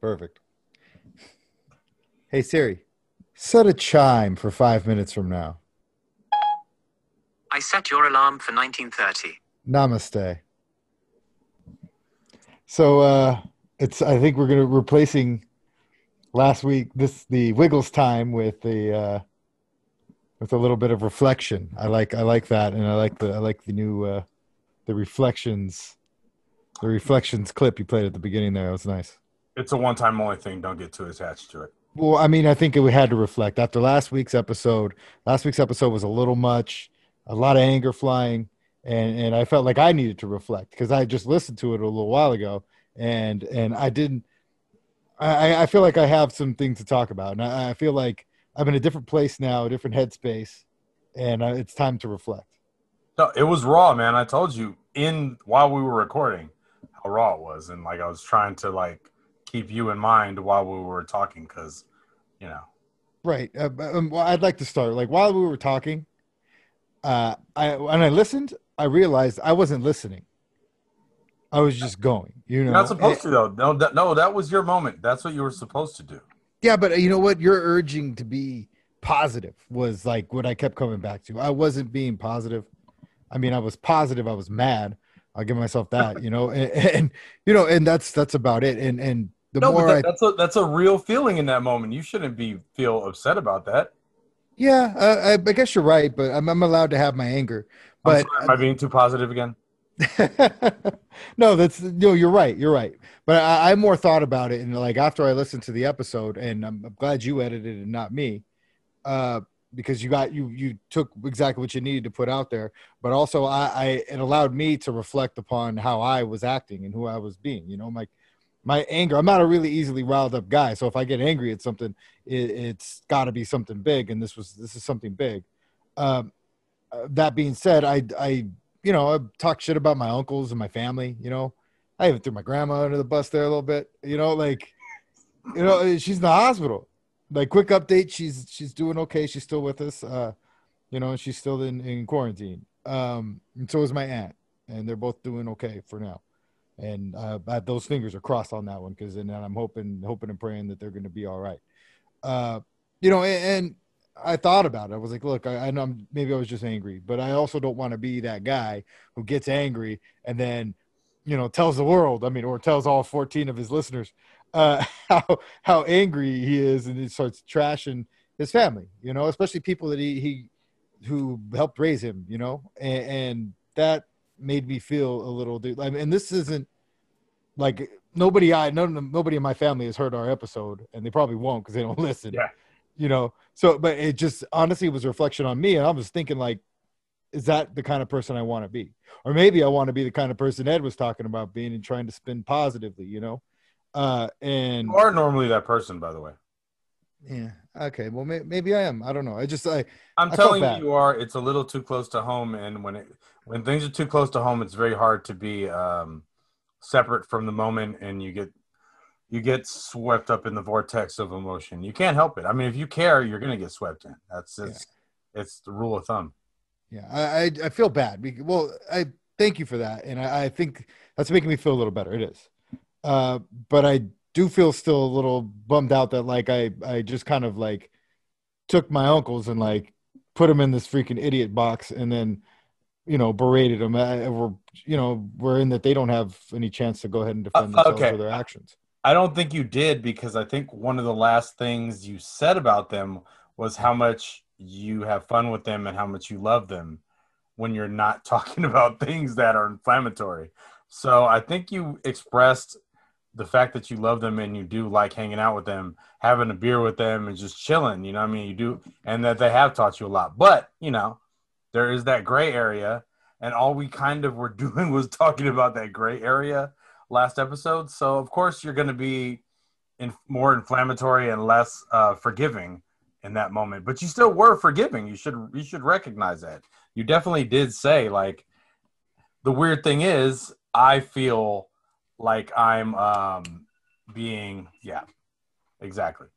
Perfect. Hey Siri, set a chime for five minutes from now. I set your alarm for 1930. Namaste. So uh it's I think we're gonna replacing last week this the Wiggles time with the uh with a little bit of reflection. I like I like that and I like the I like the new uh the reflections the reflections clip you played at the beginning there. It was nice. It's a one-time only thing. Don't get too attached to it. Well, I mean, I think we had to reflect after last week's episode. Last week's episode was a little much, a lot of anger flying, and and I felt like I needed to reflect because I just listened to it a little while ago, and and I didn't. I I feel like I have some things to talk about, and I, I feel like I'm in a different place now, a different headspace, and uh, it's time to reflect. No, it was raw, man. I told you in while we were recording how raw it was, and like I was trying to like keep you in mind while we were talking because, you know, Right. Uh, um, well, I'd like to start. Like while we were talking, uh, I when I listened, I realized I wasn't listening. I was just going. You know, you're not supposed to though. No, that, no, that was your moment. That's what you were supposed to do. Yeah, but uh, you know what? Your urging to be positive was like what I kept coming back to. I wasn't being positive. I mean, I was positive. I was mad. I'll give myself that. You know, and, and you know, and that's that's about it. And and the no, more but I that's a that's a real feeling in that moment. You shouldn't be feel upset about that. Yeah, uh, I, I guess you're right. But I'm, I'm allowed to have my anger. I'm But sorry, am I being too positive again? no, that's no. You're right. You're right. But I, I more thought about it, and like after I listened to the episode, and I'm, I'm glad you edited it and not me, uh, because you got you you took exactly what you needed to put out there. But also, I, I it allowed me to reflect upon how I was acting and who I was being. You know, my my anger. I'm not a really easily riled up guy, so if I get angry at something, it, it's got to be something big, and this was this is something big. Um, uh, that being said, I I you know, I talk shit about my uncles and my family, you know. I even threw my grandma under the bus there a little bit, you know, like you know, she's in the hospital. Like quick update, she's she's doing okay. She's still with us. Uh, you know, she's still in, in quarantine. Um, and so is my aunt, and they're both doing okay for now. And uh, those fingers are crossed on that one because, and I'm hoping, hoping and praying that they're going to be all right. Uh, you know, and, and I thought about it. I was like, look, I, I know I'm- maybe I was just angry, but I also don't want to be that guy who gets angry and then, you know, tells the world, I mean, or tells all 14 of his listeners uh, how how angry he is, and he starts trashing his family. You know, especially people that he he who helped raise him. You know, and, and that made me feel a little. Dude. I mean, and this isn't like nobody I none nobody in my family has heard our episode, and they probably won't because they don't listen. Yeah. You know, so but it just honestly was a reflection on me, and I was thinking like, is that the kind of person I want to be, or maybe I want to be the kind of person Ed was talking about being and trying to spin positively. You know, uh, and You are normally that person, by the way. yeah, okay, well may, maybe I am. I don't know. I just I I'm I telling you, you are. It's a little too close to home, and when it when things are too close to home, it's very hard to be um, separate from the moment, and you get you get swept up in the vortex of emotion. You can't help it. I mean, if you care, you're gonna get swept in. That's it's it's the rule of thumb. Yeah, I, I I feel bad. Because, well, I thank you for that, and I, I think that's making me feel a little better. It is, uh, but I do feel still a little bummed out that like I I just kind of like took my uncles and like put them in this freaking idiot box, and then you know berated them. I, we're you know we're in that they don't have any chance to go ahead and defend Uh, themselves okay. for their actions. I don't think you did because I think one of the last things you said about them was how much you have fun with them and how much you love them when you're not talking about things that are inflammatory. So I think you expressed the fact that you love them and you do like hanging out with them, having a beer with them and just chilling, you know I mean? You do and that they have taught you a lot. But, you know, there is that gray area and all we kind of were doing was talking about that gray area last episode. So of course you're going to be in, more inflammatory and less uh, forgiving in that moment. But you still were forgiving. You should you should recognize that. You definitely did say like the weird thing is I feel like I'm um being yeah, exactly.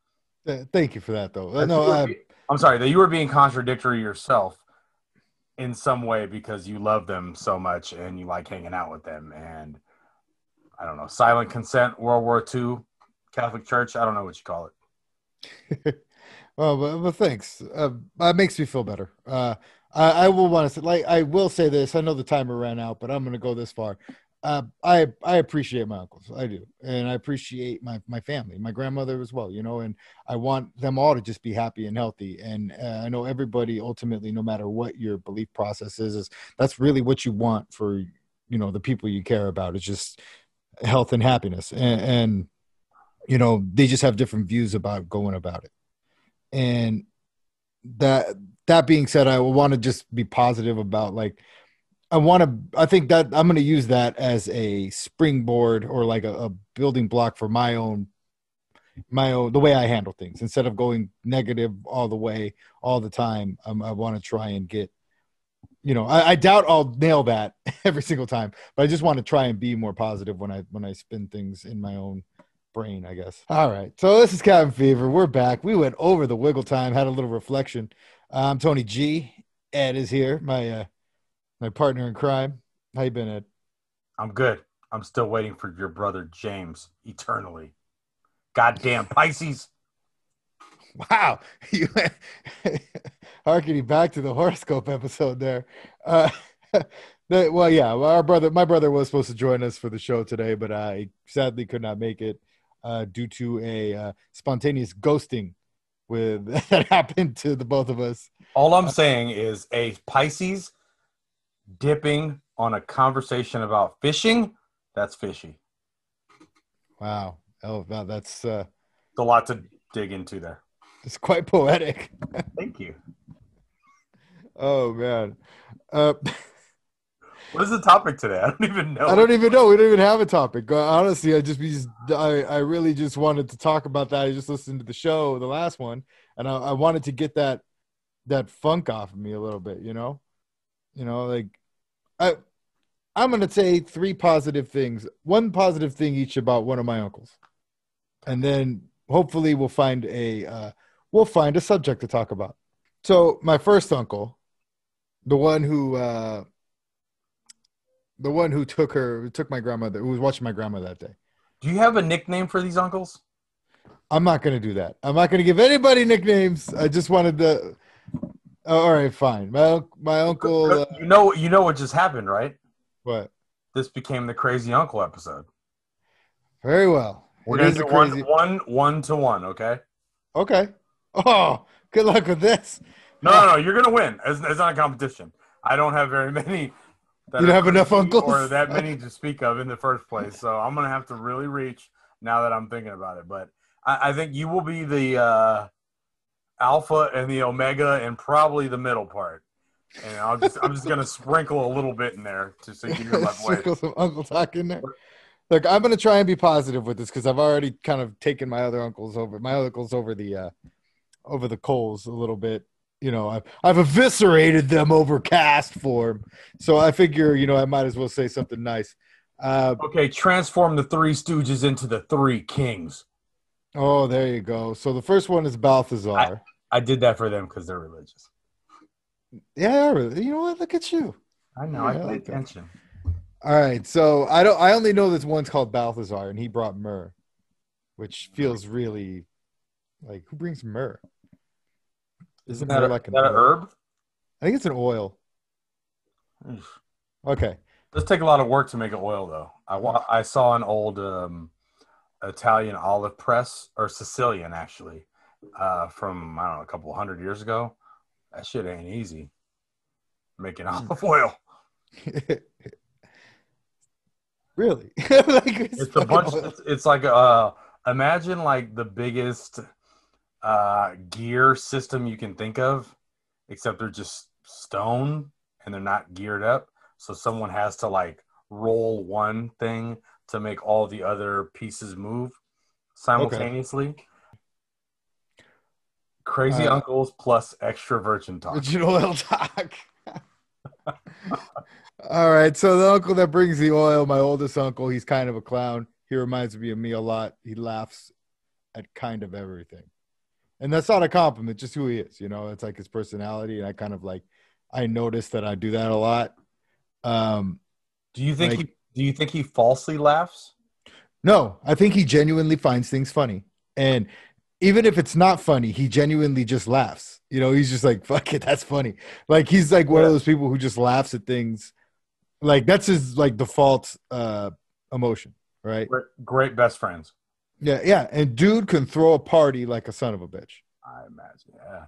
Thank you for that, though. Uh, That no, be- I'm sorry that you were being contradictory yourself in some way because you love them so much and you like hanging out with them and I don't know silent consent World War II Catholic Church I don't know what you call it. well, but, but thanks. Uh, that makes me feel better. Uh, I, I will want to say, like, I will say this. I know the timer ran out, but I'm going to go this far. Uh, I I appreciate my uncles, I do, and I appreciate my my family, my grandmother as well. You know, and I want them all to just be happy and healthy. And uh, I know everybody ultimately, no matter what your belief process is, is that's really what you want for you know the people you care about. It's just health and happiness, and, and you know they just have different views about going about it. And that that being said, I want to just be positive about like I want to. I think that I'm going to use that as a springboard or like a, a building block for my own, my own the way I handle things. Instead of going negative all the way all the time, um, I want to try and get. You know, I, I doubt I'll nail that every single time, but I just want to try and be more positive when I when I spin things in my own brain. I guess. All right, so this is Cabin Fever. We're back. We went over the wiggle time, had a little reflection. I'm Tony G. Ed is here. My uh, my partner in crime. How you been, Ed? I'm good. I'm still waiting for your brother James eternally. Goddamn Pisces. Wow, you harkening back to the horoscope episode there. Uh, the- well, yeah, our brother, my brother was supposed to join us for the show today, but I sadly could not make it uh, due to a uh, spontaneous ghosting with that happened to the both of us. All I'm saying is a Pisces dipping on a conversation about fishing. That's fishy. Wow, oh, wow, that's uh, It's a lot to dig into there. it's quite poetic. Thank you. Oh man. Uh, What is the topic today? I don't even know. I don't even know. We don't even have a topic. Uh, honestly, I just just I, I really just wanted to talk about that. I just listened to the show, the last one, and I, I wanted to get that that funk off of me a little bit. You know, you know, like I I'm gonna say three positive things. One positive thing each about one of my uncles, and then hopefully we'll find a uh, we'll find a subject to talk about. So my first uncle, the one who. Uh, the one who took her who took my grandmother who was watching my grandma that day Do you have a nickname for these uncles? i'm not going to do that i'm not going to give anybody nicknames i just wanted to oh, all right fine my, my uncle uh, you know, you know what just happened, right? what This became the crazy uncle episode. very well We're it gonna do crazy... one, one, one to one. Okay. okay oh good luck with this No, no, no. You're gonna win. It's, it's not a competition. I don't have very many. that You don't have enough uncles? or that many to speak of in the first place. So I'm gonna have to really reach now that I'm thinking about it. But I, I think you will be the uh, alpha and the omega, and probably the middle part. And I'll just I'm just gonna sprinkle a little bit in there to so you know my. Circle some uncle talk in there look i'm going to try and be positive with this because i've already kind of taken my other uncles over my uncles over the uh over the coals a little bit you know i've, I've eviscerated them over cast form so i figure you know i might as well say something nice uh Okay, transform the three stooges into the three kings. Oh there you go so the first one is balthazar I did that for them because they're religious. yeah you know what look at you I know. Yeah, I I pay attention. All right, so I don't. I only know this one's called Balthazar, and he brought myrrh, which feels really like who brings myrrh? Isn't myrrh that, a, like is that an herb? I think it's an oil. Okay, Does take a lot of work to make an oil, though. I I saw an old um, Italian olive press or Sicilian actually uh, from I don't know a couple hundred years ago. That shit ain't easy. Making olive oil. really? like It's a bunch. oil. It's, it's like uh, imagine like the biggest uh, gear system you can think of, except they're just stone and they're not geared up. So someone has to like roll one thing to make all the other pieces move simultaneously. Crazy Uh, uncles plus extra virgin talk. Virgin oil talk. All right. So the uncle that brings the oil, my oldest uncle, he's kind of a clown. He reminds me of me a lot. He laughs at kind of everything. And that's not a compliment, just who he is. You know, it's like his personality. And I kind of like, I noticed that I do that a lot. Um, Do you think Like- he do you think he falsely laughs? no, I think he genuinely finds things funny. And even if it's not funny, he genuinely just laughs. You know, he's just like, fuck it, that's funny. Like he's like one of those people who just laughs at things. Like that's his like default uh emotion, right? Great, great best friends. Yeah, yeah. And dude can throw a party like a son of a bitch. I imagine. Yeah.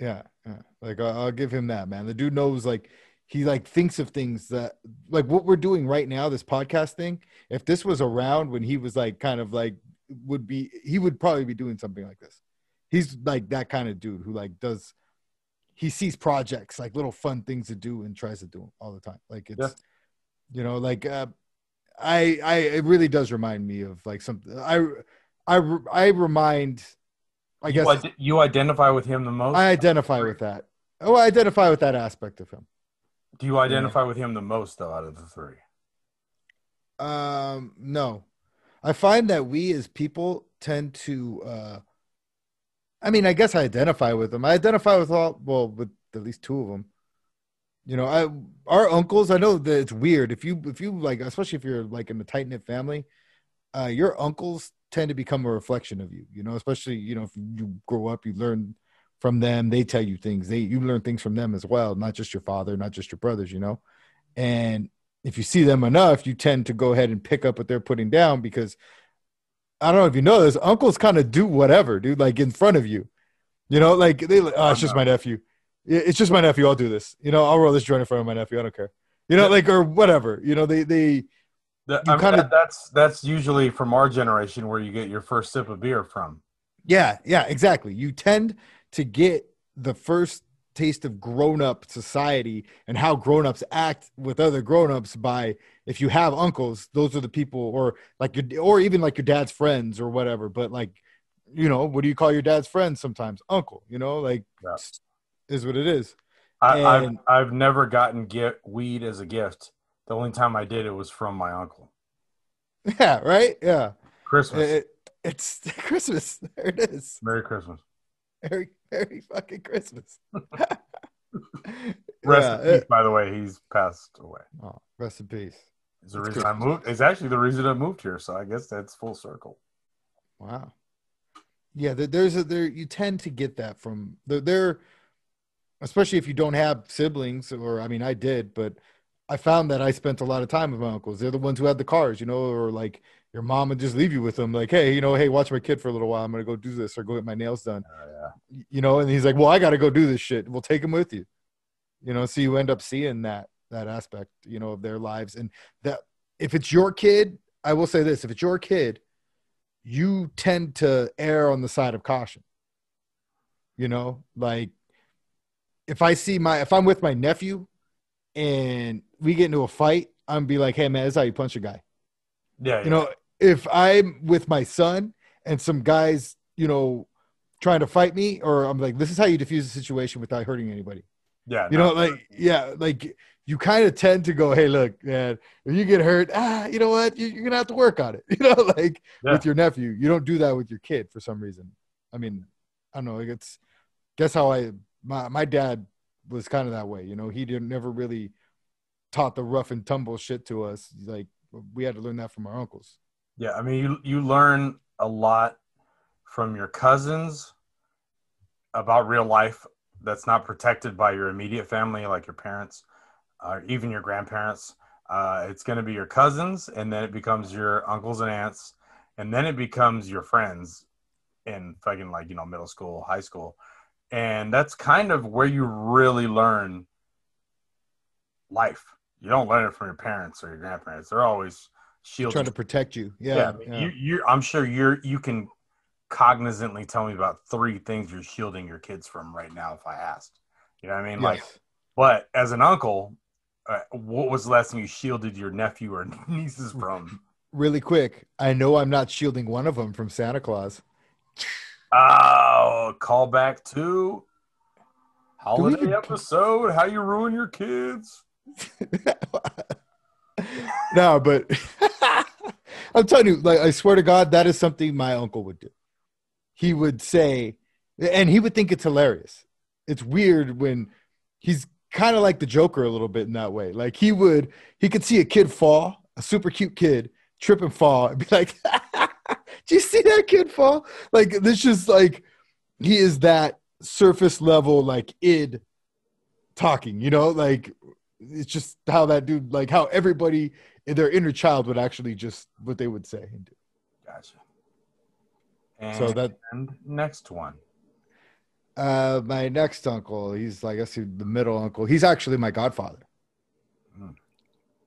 Yeah, yeah. Like I'll, I'll give him that, man. The dude knows like he like thinks of things that like what we're doing right now, this podcast thing. If this was around when he was like kind of like would be he would probably be doing something like this. He's like that kind of dude who like does he sees projects like little fun things to do and tries to do them all the time. Like it's Yeah. you know like uh I I it really does remind me of like something I I I remind I guess you, you identify with him the most. I identify with that. Oh, I identify with that aspect of him. Do you identify with him the most though out of the three? Um, no, I find that we as people tend to. uh I mean, I guess I identify with them. I identify with all, well, with at least two of them. You know, I our uncles. I know that it's weird if you if you like, especially if you're like in a tight knit family. Uh, your uncles tend to become a reflection of you. You know, especially you know if you grow up, you learn from them. They tell you things. They you learn things from them as well, not just your father, not just your brothers. You know, and if you see them enough, you tend to go ahead and pick up what they're putting down because I don't know if you know this, uncles kind of do whatever, dude, like in front of you. You know, like they oh, it's just uh-huh. my nephew. It's just my nephew. I'll do this. You know, I'll roll this joint in front of my nephew. I don't care. You know, like or whatever. You know, they they The- I mean, kinda- that- that's that's usually from our generation where you get your first sip of beer from. Yeah, yeah, exactly. You tend to get the first taste of grown-up society and how grown-ups act with other grown-ups by if you have uncles, those are the people or like your or even like your dad's friends or whatever, but like you know, what do you call your dad's friends sometimes? Uncle, you know, like Yeah. is what it is. I, I've I've never gotten get weed as a gift. The only time I did it was from my uncle. Yeah, right? Yeah. Christmas. It- it's Christmas. There it is. Merry Christmas. Merry, Merry fucking Christmas. Rest Yeah, in peace, it- by the way, he's passed away. oh, rest in peace. It's the It's reason I moved. It's actually the reason I moved here. So I guess that's full circle. Wow. Yeah, there- there's a there you tend to get that from there, there especially if you don't have siblings or I mean I did, but I found that I spent a lot of time with my uncles. They're the ones who had the cars, you know, or like your mom would just leave you with them, like, hey, you know, hey, watch my kid for a little while. I'm gonna go do this or go get my nails done. Uh, yeah. You know, and he's like, Well, I gotta go do this shit. We'll take him with you. You know, so you end up seeing that that aspect, you know, of their lives. And that if it's your kid, I will say this, if it's your kid, you tend to err on the side of caution. You know, like if I see my if I'm with my nephew and we get into a fight, I'm be like, hey man, this is how you punch a guy. Yeah. You know, if I'm with my son and some guys, you know, trying to fight me, or I'm like, this is how you diffuse a situation without hurting anybody. yeah. You no, know, like yeah, like you kind of tend to go, hey, look, man, if you get hurt, ah, you know what, you, you're gonna have to work on it. You know, like Yeah. with your nephew, you don't do that with your kid for some reason. I mean, I don't know. Like it's guess how I my my dad was kind of that way. You know, he didn't never really taught the rough and tumble shit to us. Like we had to learn that from our uncles. Yeah, I mean, you you learn a lot from your cousins about real life that's not protected by your immediate family, like your parents, or even your grandparents. Uh, it's going to be your cousins, and then it becomes your uncles and aunts, and then it becomes your friends in fucking like you know middle school, high school, and that's kind of where you really learn life. You don't learn it from your parents or your grandparents; they're always shielding Trying to protect you. yeah, Yeah. I mean, yeah. You, you, I'm sure you're you can cognizantly tell me about three things you're shielding your kids from right now if I asked. You know what I mean? Like, but as an uncle, uh, what was the last thing you shielded your nephew or nieces from? really quick, I know I'm not shielding one of them from Santa Claus. Oh, call back to holiday episode. How you ruin your kids? no, but I'm telling you, like I swear to God, that is something my uncle would do. He would say, and he would think it's hilarious. It's weird when he's kind of like the Joker a little bit in that way. Like he would, he could see a kid fall, a super cute kid trip and fall, and be like, "Do you see that kid fall?" Like this, just like he is that surface level like id talking. You know, like it's just how that dude, like how everybody in their inner child would actually just what they would say and do. Gotcha. And So that- next one. Uh, my next uncle, he's like I guess he's the middle uncle. He's actually my godfather. Hmm.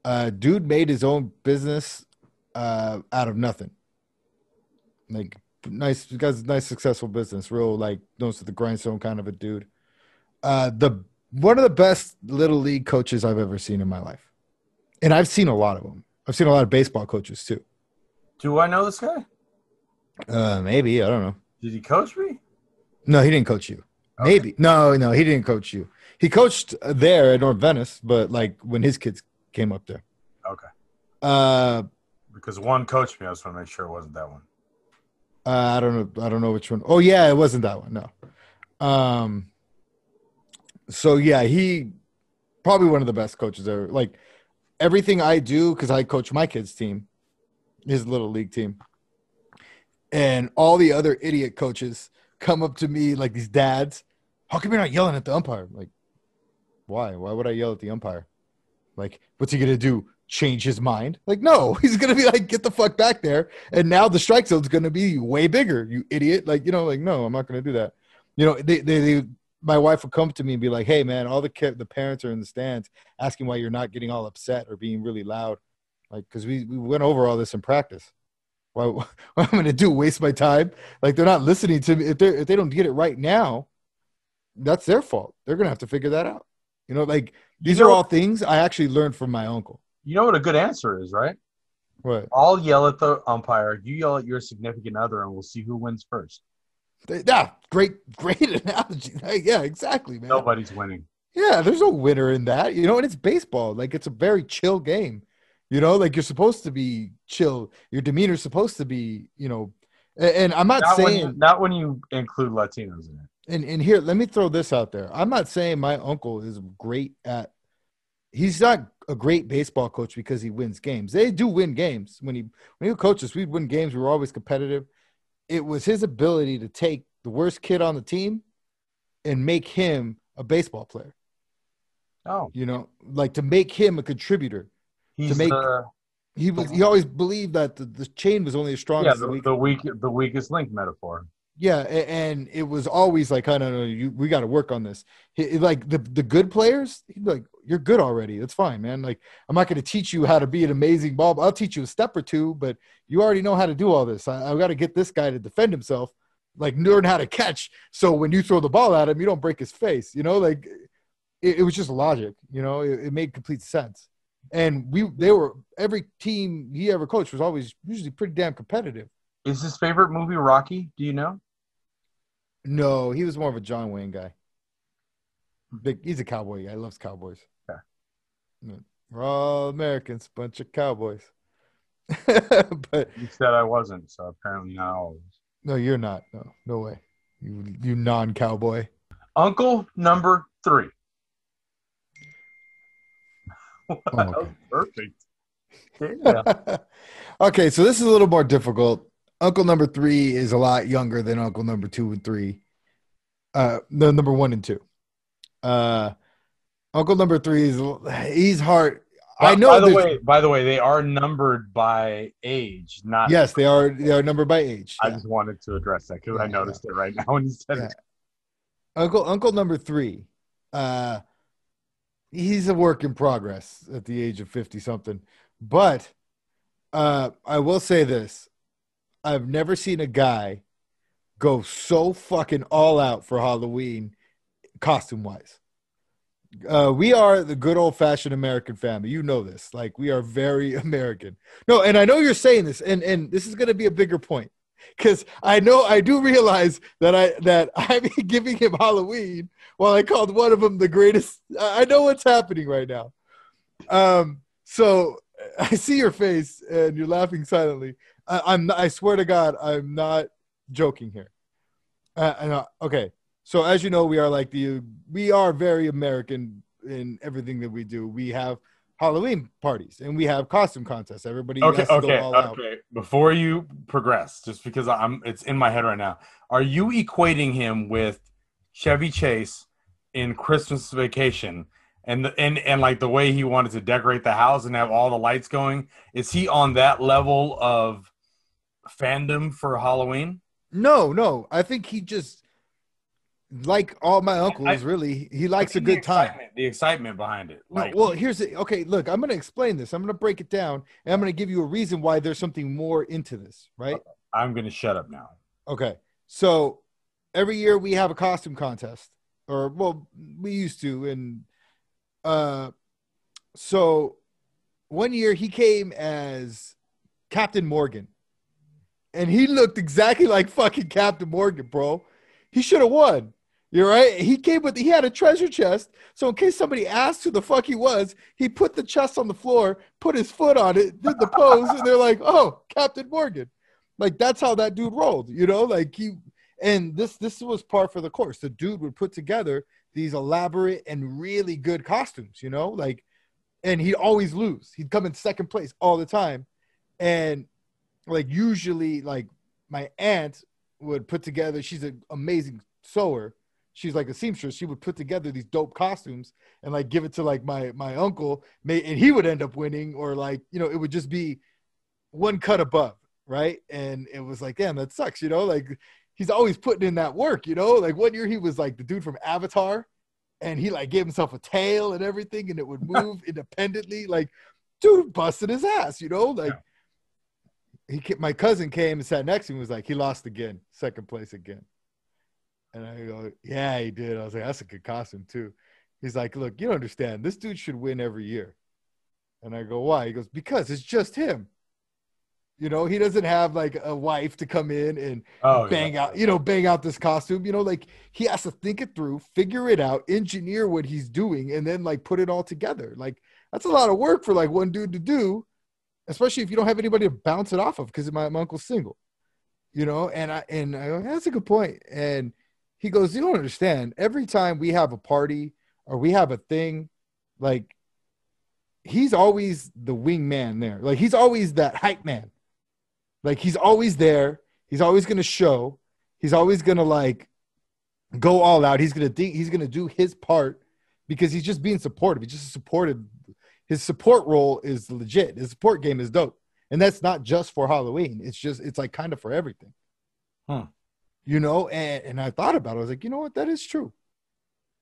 Uh, dude made his own business uh, out of nothing. Like nice, got nice successful business. Real like nose to the grindstone kind of a dude. Uh, the one of the best little league coaches I've ever seen in my life, and I've seen a lot of them. I've seen a lot of baseball coaches too. Do I know this guy? Uh, maybe I don't know. Did he coach me? No, he didn't coach you. Okay. Maybe. No, no, he didn't coach you. He coached there at North Venice, but like when his kids came up there. Okay. Uh, Because one coached me. I just want to make sure it wasn't that one. uh, I don't know. I don't know which one. Oh yeah, it wasn't that one. No. Um. So yeah, he probably one of the best coaches ever. Like everything I do because I coach my kids' team, his little league team, and all the other idiot coaches come up to me like these dads. How come you're not yelling at the umpire? Like, why? Why would I yell at the umpire? Like, what's he gonna do? Change his mind? Like, no, he's gonna be like, get the fuck back there. And now the strike zone's gonna be way bigger, you idiot. Like, you know, like, no, I'm not gonna do that. You know, they, they, they my wife would come to me and be like, "Hey, man, all the kid, the parents are in the stands asking why you're not getting all upset or being really loud, like because we we went over all this in practice. Why what am I going to do? Waste my time? Like they're not listening to me. If they if they don't get it right now, that's their fault. They're gonna have to figure that out. You know, like these You are all things I actually learned from my uncle. You know what a good answer is, right? What? I'll yell at the umpire. You yell at your significant other, and we'll see who wins first. Yeah, great, great analogy. Yeah, exactly, man. Nobody's winning. Yeah, there's no winner in that, you know, and it's baseball. Like it's a very chill game. You know, like you're supposed to be chill. Your demeanor's supposed to be, you know, a- and, I'm not, Not saying you, not when you include Latinos in it. and, and here, let me throw this out there. I'm not saying my uncle is great at he's not a great baseball coach because he wins games. They do win games. When he when he coaches, we'd win games. We were always competitive. It was his ability to take the worst kid on the team and make him a baseball player. Oh, You know, like to make him a contributor. he's make- the He was he always believed that the, the chain was only as strong yeah as the the, weak. the weak the weakest link metaphor. Yeah, and it was always like, I don't know, you we got to work on this. He- like the the good players, like, you're good already. That's fine, man. Like I'm not going to teach you how to be an amazing ball. I'll teach you a step or two, but you already know how to do all this. I, I've got to get this guy to defend himself, like learn how to catch. So when you throw the ball at him, you don't break his face. You know, like it, it was just logic. You know, it, it made complete sense. And we they were every team he ever coached was always usually pretty damn competitive. Is his favorite movie Rocky? Do you know? No, he was more of a John Wayne guy. Big, he's a cowboy guy. He loves cowboys. Yeah. We're all Americans, bunch of cowboys. but You said I wasn't, so apparently not always. no, you're not. No, no way. You, you non-cowboy. Uncle number three. Oh, perfect. Yeah. okay, so this is a little more difficult. Uncle number three is a lot younger than Uncle number two and three. Uh, no, number one and two. Uh, Uncle number three is he's hard. I know. By the way, by the way, they are numbered by age, not. Yes, they are. They are numbered by age. I yeah. just wanted to address that because I Yeah, noticed it right now when you said Yeah. it. Uncle Uncle number three, uh, he's a work in progress at the age of fifty something. But uh, I will say this: I've never seen a guy go so fucking all out for Halloween, costume wise. Uh, we are the good old fashioned American family. You know this. Like we are very American. No, and I know you're saying this, and and this is going to be a bigger point because I know I do realize that I that I'm giving him Halloween while I called one of them the greatest. I know what's happening right now. Um, so I see your face and you're laughing silently. I, I'm I swear to God, I'm not joking here. Uh, and, uh, okay, so as you know, we are like the we are very American in everything that we do. We have Halloween parties and we have costume contests. Everybody Okay, has to go okay, out. okay. Before you progress, just because I'm, it's in my head right now. Are you equating him with Chevy Chase in Christmas Vacation, and the, and and like the way he wanted to decorate the house and have all the lights going? Is he on that level of fandom for Halloween? No, no, I think he just like all my uncles. I- really, he likes a The good time. The excitement behind it. No, Like, well, here's the okay. Look, I'm going to explain this. I'm going to break it down, and I'm going to give you a reason why there's something more into this, right? I'm gonna shut up now. Okay. So every year we have a costume contest, or well, we used to, and uh, so one year he came as Captain Morgan, and he looked exactly like fucking Captain Morgan, bro. He should have won. You're right. He came with he had a treasure chest, so in case somebody asked who the fuck he was, he put the chest on the floor, put his foot on it, did the pose, and they're like, "Oh, Captain Morgan." Like that's how that dude rolled, you know. Like he and this this was par for the course. The dude would put together these elaborate and really good costumes, you know, like, and he'd always lose. He'd come in second place all the time, and like usually, like my aunt would put together. She's an amazing sewer. She's like a seamstress. She would put together these dope costumes and like give it to like my my uncle, may and he would end up winning, or like you know, it would just be one cut above, right? And it was like, damn, that sucks, you know, like he's always putting in that work, you know. Like one year he was like the dude from Avatar, and he like gave himself a tail and everything, and it would move independently. Like, dude busted his ass, you know. Like he, my cousin came and sat next to me. and Was like, he lost again, second place again. And I go, yeah, he did. I was like, that's a good costume too. He's like, look, you don't understand. This dude should win every year. And I go, why? He goes, because it's just him. You know, he doesn't have like a wife to come in and Oh, bang yeah. out, you know, bang out this costume. You know, like he has to think it through, figure it out, engineer what he's doing, and then like put it all together. Like that's a lot of work for like one dude to do, especially if you don't have anybody to bounce it off of because my, my uncle's single. You know, and I and I go, that's a good point. And he goes, You don't understand. Every time we have a party or we have a thing, like he's always the wingman there. Like he's always that hype man. Like he's always there. He's always gonna show. He's always gonna like go all out. He's gonna think he's gonna do his part because he's just being supportive. He's just supportive. His support role is legit. His support game is dope. And that's not just for Halloween. It's just it's like kind of for everything. Hmm. You know, and, and I thought about it. I was like, you know what? That is true.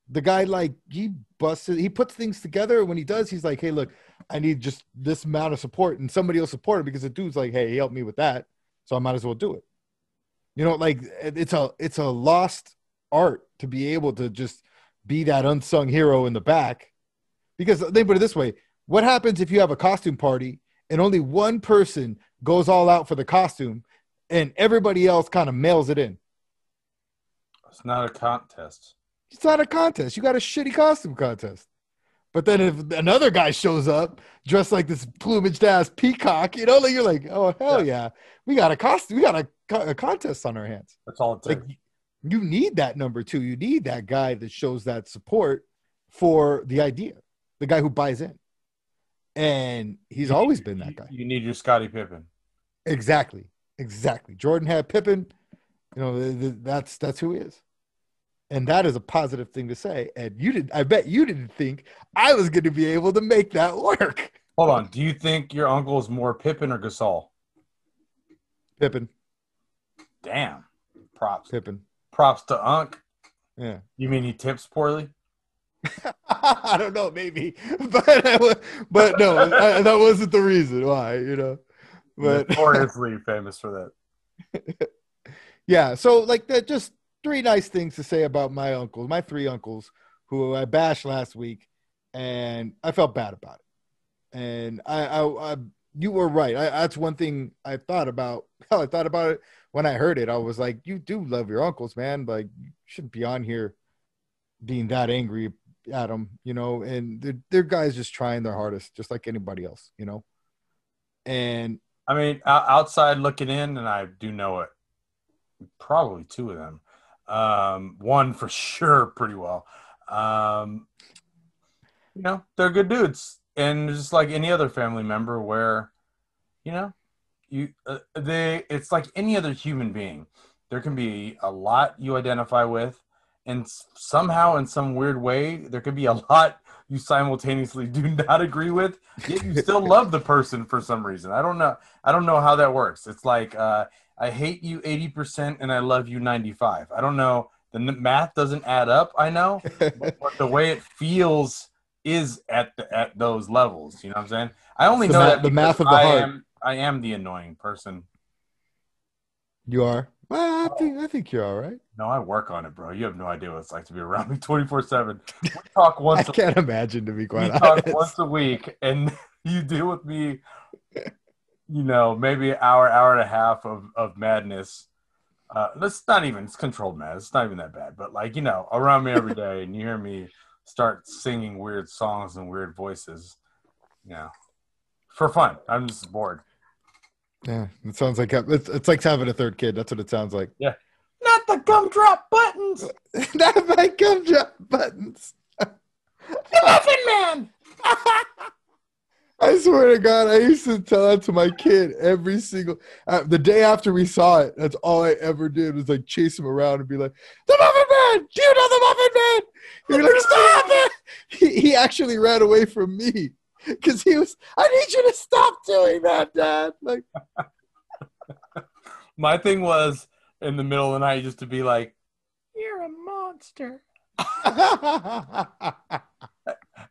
The guy like he busted, he puts things together. When he does, he's like, hey, look, I need just this amount of support, and somebody will support it because the dude's like, hey, he helped me with that, so I might as well do it. You know, like it's a it's a lost art to be able to just be that unsung hero in the back. Because think put it this way: what happens if you have a costume party and only one person goes all out for the costume, and everybody else kind of mails it in? It's not a contest. It's not a contest. You got a shitty costume contest. But then if another guy shows up dressed like this plumaged ass peacock, you know, like you're like, oh hell yeah, we got a costume, we got a, co- a contest on our hands. That's all it takes. Like you need that number two. You need that guy that shows that support for the idea, the guy who buys in. And he's always been that guy. You need your Scottie Pippen. Exactly, exactly. Jordan had Pippen. You know, th- th- that's that's who he is, and that is a positive thing to say. And you did. I bet you didn't think I was going to be able to make that work. Hold on. Do you think your uncle is more Pippen or Gasol? Pippen, Damn. Props. Pippen. Props to Unc. Yeah. You mean he tips poorly? I don't know, maybe, but I but no, I, that wasn't the reason why. You know, but Notoriously famous for that. yeah so like that just three nice things to say about my uncles my three uncles who i bashed last week and i felt bad about it. And i i, I you were right. I, that's one thing i thought about hell i thought about it. When i heard it i was like you do love your uncles man. Like you shouldn't be on here being that angry at them, you know, and they're, they're guys just trying their hardest, just like anybody else, you know. And I mean, outside looking in, and I do know it. Probably two of them. Um, one for sure, pretty well. Um, you know, they're good dudes, and just like any other family member, where you know, you uh, they it's like any other human being. There can be a lot you identify with, and somehow, in some weird way, there could be a lot you simultaneously do not agree with. Yet you still love the person for some reason. I don't know. I don't know how that works. It's like uh, I hate you eighty percent and I love you ninety five. I don't know. The math doesn't add up. I know, but, but the way it feels is at the, at those levels. You know what I'm saying? I only know that the math of the I heart. Am, I am the annoying person. you are. Well, I think I think you're all right. No, I work on it, bro. You have no idea what it's like to be around me 24 seven. We talk once. a can't imagine to be we quite talk once a week and you deal with me you know maybe an hour hour and a half of, of madness uh that's not even it's controlled madness it's not even that bad but like you know around me every day and you hear me start singing weird songs and weird voices you know for fun i'm just bored Yeah, it sounds like it's, it's like having a third kid. That's what it sounds like. Yeah. Not the gumdrop buttons Not might gumdrop buttons. The muffin man I swear to God, I used to tell that to my kid every single uh, the day after we saw it. That's all I ever did was like chase him around and be like, "The Muffin Man! Do you know the Muffin Man?" He'd be like, "Stop it!" He, he actually ran away from me because he was. I need you to stop doing that, Dad. Like, my thing was in the middle of the night just to be like you're a monster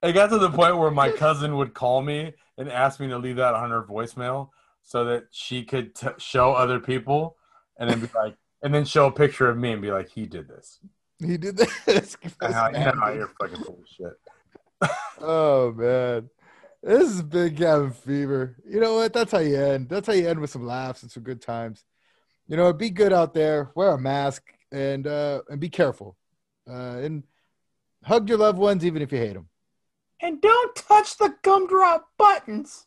It got to the point where my cousin would call me and ask me to leave that on her voicemail so that she could t- show other people and then be like, and then show a picture of me and be like, he did this. he did this. And how, you know you're fucking full of shit. Oh man, this is big cabin fever. You know what? That's how you end. That's how you end with some laughs and some good times. You know, be good out there. Wear a mask and uh, and be careful. Uh, and hug your loved ones even if you hate them. And don't touch the gumdrop buttons.